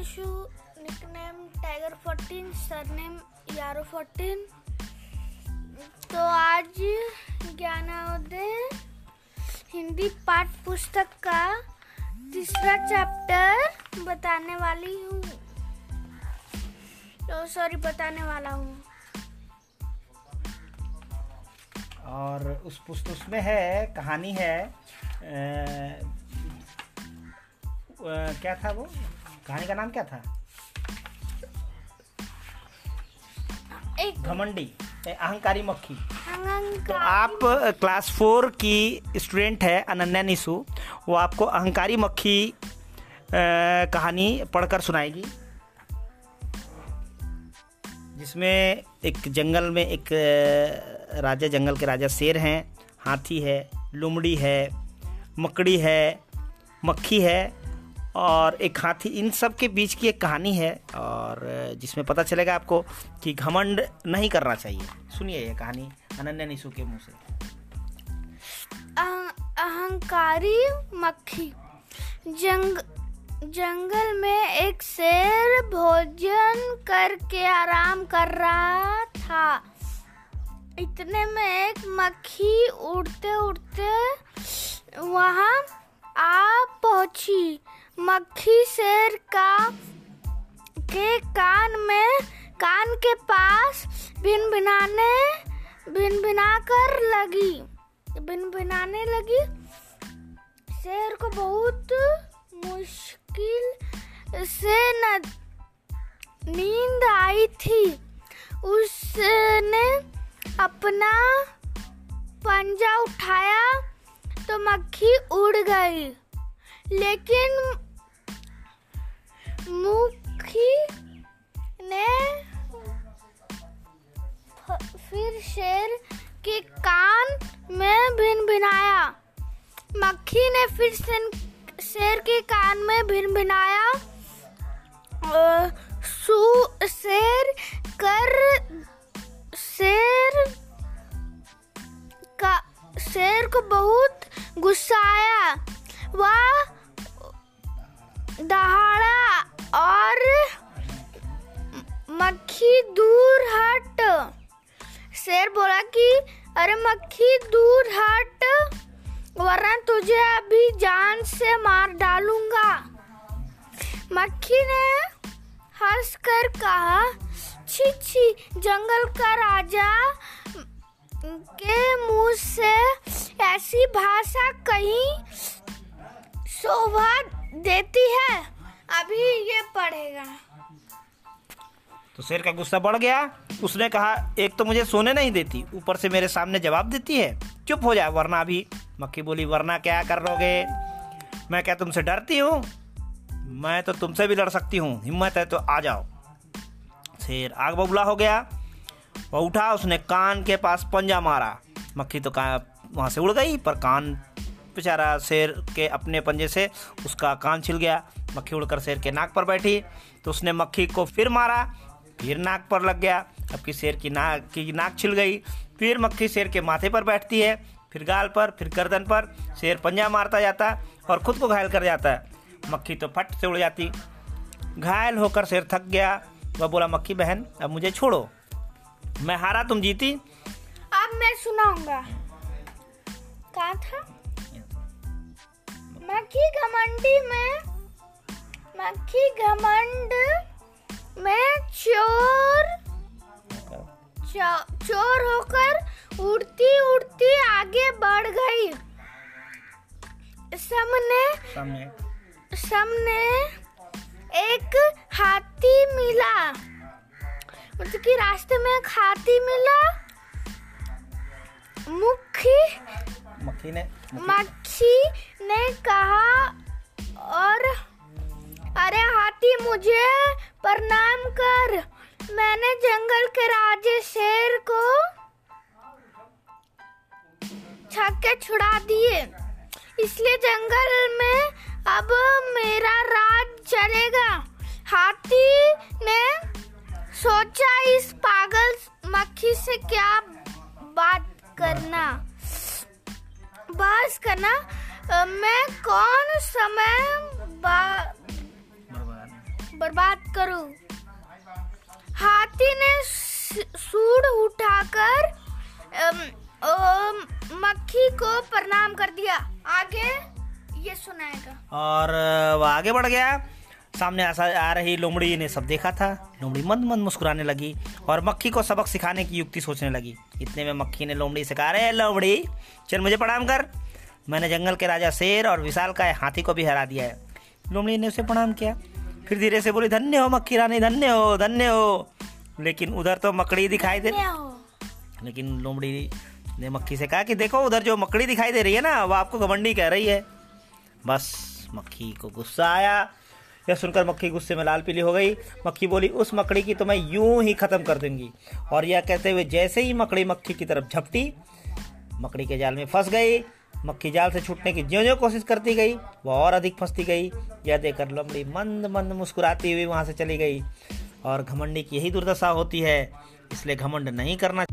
Nishu nickname tiger fourteen surname यारो fourteen तो आज ज्ञानोदय हिंदी पाठ पुस्तक का तीसरा चैप्टर बताने वाली हूँ। तो सॉरी बताने वाला हूँ। और उस पुस्तक उसमें है कहानी है अ, अ, क्या था वो? कहानी का नाम क्या था? एक घमंडी अहंकारी मक्खी। तो आप क्लास फोर की स्टूडेंट है अनन्या निशु। वो आपको अहंकारी मक्खी कहानी पढ़कर सुनाएगी। जिसमें एक जंगल में एक राजा जंगल के राजा शेर हैं। हाथी है लुमड़ी है मकड़ी है मक्खी है। और एक हाथी, इन सब के बीच की एक कहानी है और जिसमें पता चलेगा आपको कि घमंड नहीं करना चाहिए। सुनिए ये कहानी अनन्या निशु के मुँह से। अहंकारी मक्खी। जंग, जंगल में एक शेर भोजन करके आराम कर रहा था। इतने में एक मक्खी उड़ते उड़ते वहाँ आ पहुँची। मक्खी शेर का के कान में, कान के पास भिन भिनाने भिन भिना कर लगी। भिन भिनाने लगी। शेर को बहुत मुश्किल से नींद आई थी। उसने अपना पंजा उठाया तो मक्खी उड़ गई। लेकिन मुखी ने फिर शेर के कान में भिन भिनाया मक्खी ने फिर शेर के कान में भिन भिनाया शेर कर, शेर का, शेर को बहुत गुस्सा आया। वह दहाड़ा और मक्खी दूर हट। शेर बोला कि, अरे मक्खी दूर हट, वरना तुझे अभी जान से मार डालूँगा। मक्खी ने हंस कर कहा, छी छी, जंगल का राजा, के मुँह से ऐसी भाषा कहीं शोभा देती है? अभी ये पढ़ेगा। तो शेर का गुस्सा बढ़ गया। उसने कहा, एक तो मुझे सोने नहीं देती, ऊपर से मेरे सामने जवाब देती है। चुप हो जा, वरना अभी। मक्खी बोली, वरना क्या कर लोगे मैं क्या तुमसे डरती हूँ? मैं तो तुमसे भी लड़ सकती हूँ। हिम्मत है तो आ जाओ। शेर आग बबूला हो गया। वह उठा, उसने कान के पास पंजा मारा। मक्खी तो कहा वहाँ से उड़ गई, पर कान बेचारा शेर के अपने पंजे से उसका कान छिल गया। मक्खी उड़कर शेर के नाक पर बैठी। तो उसने मक्खी को फिर मारा फिर नाक पर लग गया। अब की शेर की नाक की नाक छिल गई। फिर मक्खी शेर के माथे पर बैठती है फिर गाल पर फिर गर्दन पर। शेर पंजा मारता जाता और खुद को घायल कर जाता। है मक्खी तो फट से उड़ जाती। घायल होकर शेर थक गया। वह बोला मक्खी बहन अब मुझे छोड़ो। मैं हारा तुम जीती। अब मैं सुनाऊँगा। कहा था? मक्खी घमंडी में मक्खी घमंड में चोर चोर होकर उड़ती उड़ती आगे बढ़ गई। सामने सामने। सामने एक हाथी मिला। मतलब कि रास्ते में एक हाथी मिला। मुखी मक्खी ने मक्खी ने कहा मुझे प्रणाम कर। मैंने जंगल के राजे शेर को छक्के छुड़ा दिए। इसलिए जंगल में अब मेरा राज चलेगा। हाथी ने सोचा, इस पागल मक्खी से क्या बात करना? बस करना? मैं कौन समय बा- बर्बाद करूँ। हाथी ने सूंड उठाकर मक्खी को प्रणाम कर दिया। आगे ये सुनाएगा। और वह आगे बढ़ गया। सामने आ रही लोमड़ी ने सब देखा था। लोमड़ी मंद मंद मुस्कुराने लगी और मक्खी को सबक सिखाने की युक्ति सोचने लगी। इतने में मक्खी ने लोमड़ी से कहा, अरे लोमड़ी, चल मुझे प्रणाम कर। मैंने जंगल के राजा शेर और विशाल का हाथी को भी हरा दिया है। लोमड़ी ने उसे प्रणाम किया। फिर धीरे से बोली धन्य हो मक्खी रानी धन्य हो धन्य हो। लेकिन उधर तो मकड़ी दिखाई दे लेकिन लोमड़ी ने मक्खी से कहा कि देखो उधर जो मकड़ी दिखाई दे रही है ना वो आपको घमंडी कह रही है। बस मक्खी को गुस्सा आया। यह सुनकर मक्खी गुस्से में लाल पीली हो गई। मक्खी बोली उस मकड़ी की तो मैं यूँ ही खत्म कर दूँगी। और यह कहते हुए जैसे ही मकड़ी मक्खी की तरफ़ झपटी मकड़ी के जाल में फंस गई। मक्खी जाल से छूटने की ज्यो ज्यो कोशिश करती गई वह और अधिक फंसती गई। यह देखकर लोमड़ी मंद मंद मुस्कुराती हुई वहाँ से चली गई। और घमंडी की यही दुर्दशा होती है, इसलिए घमंड नहीं करना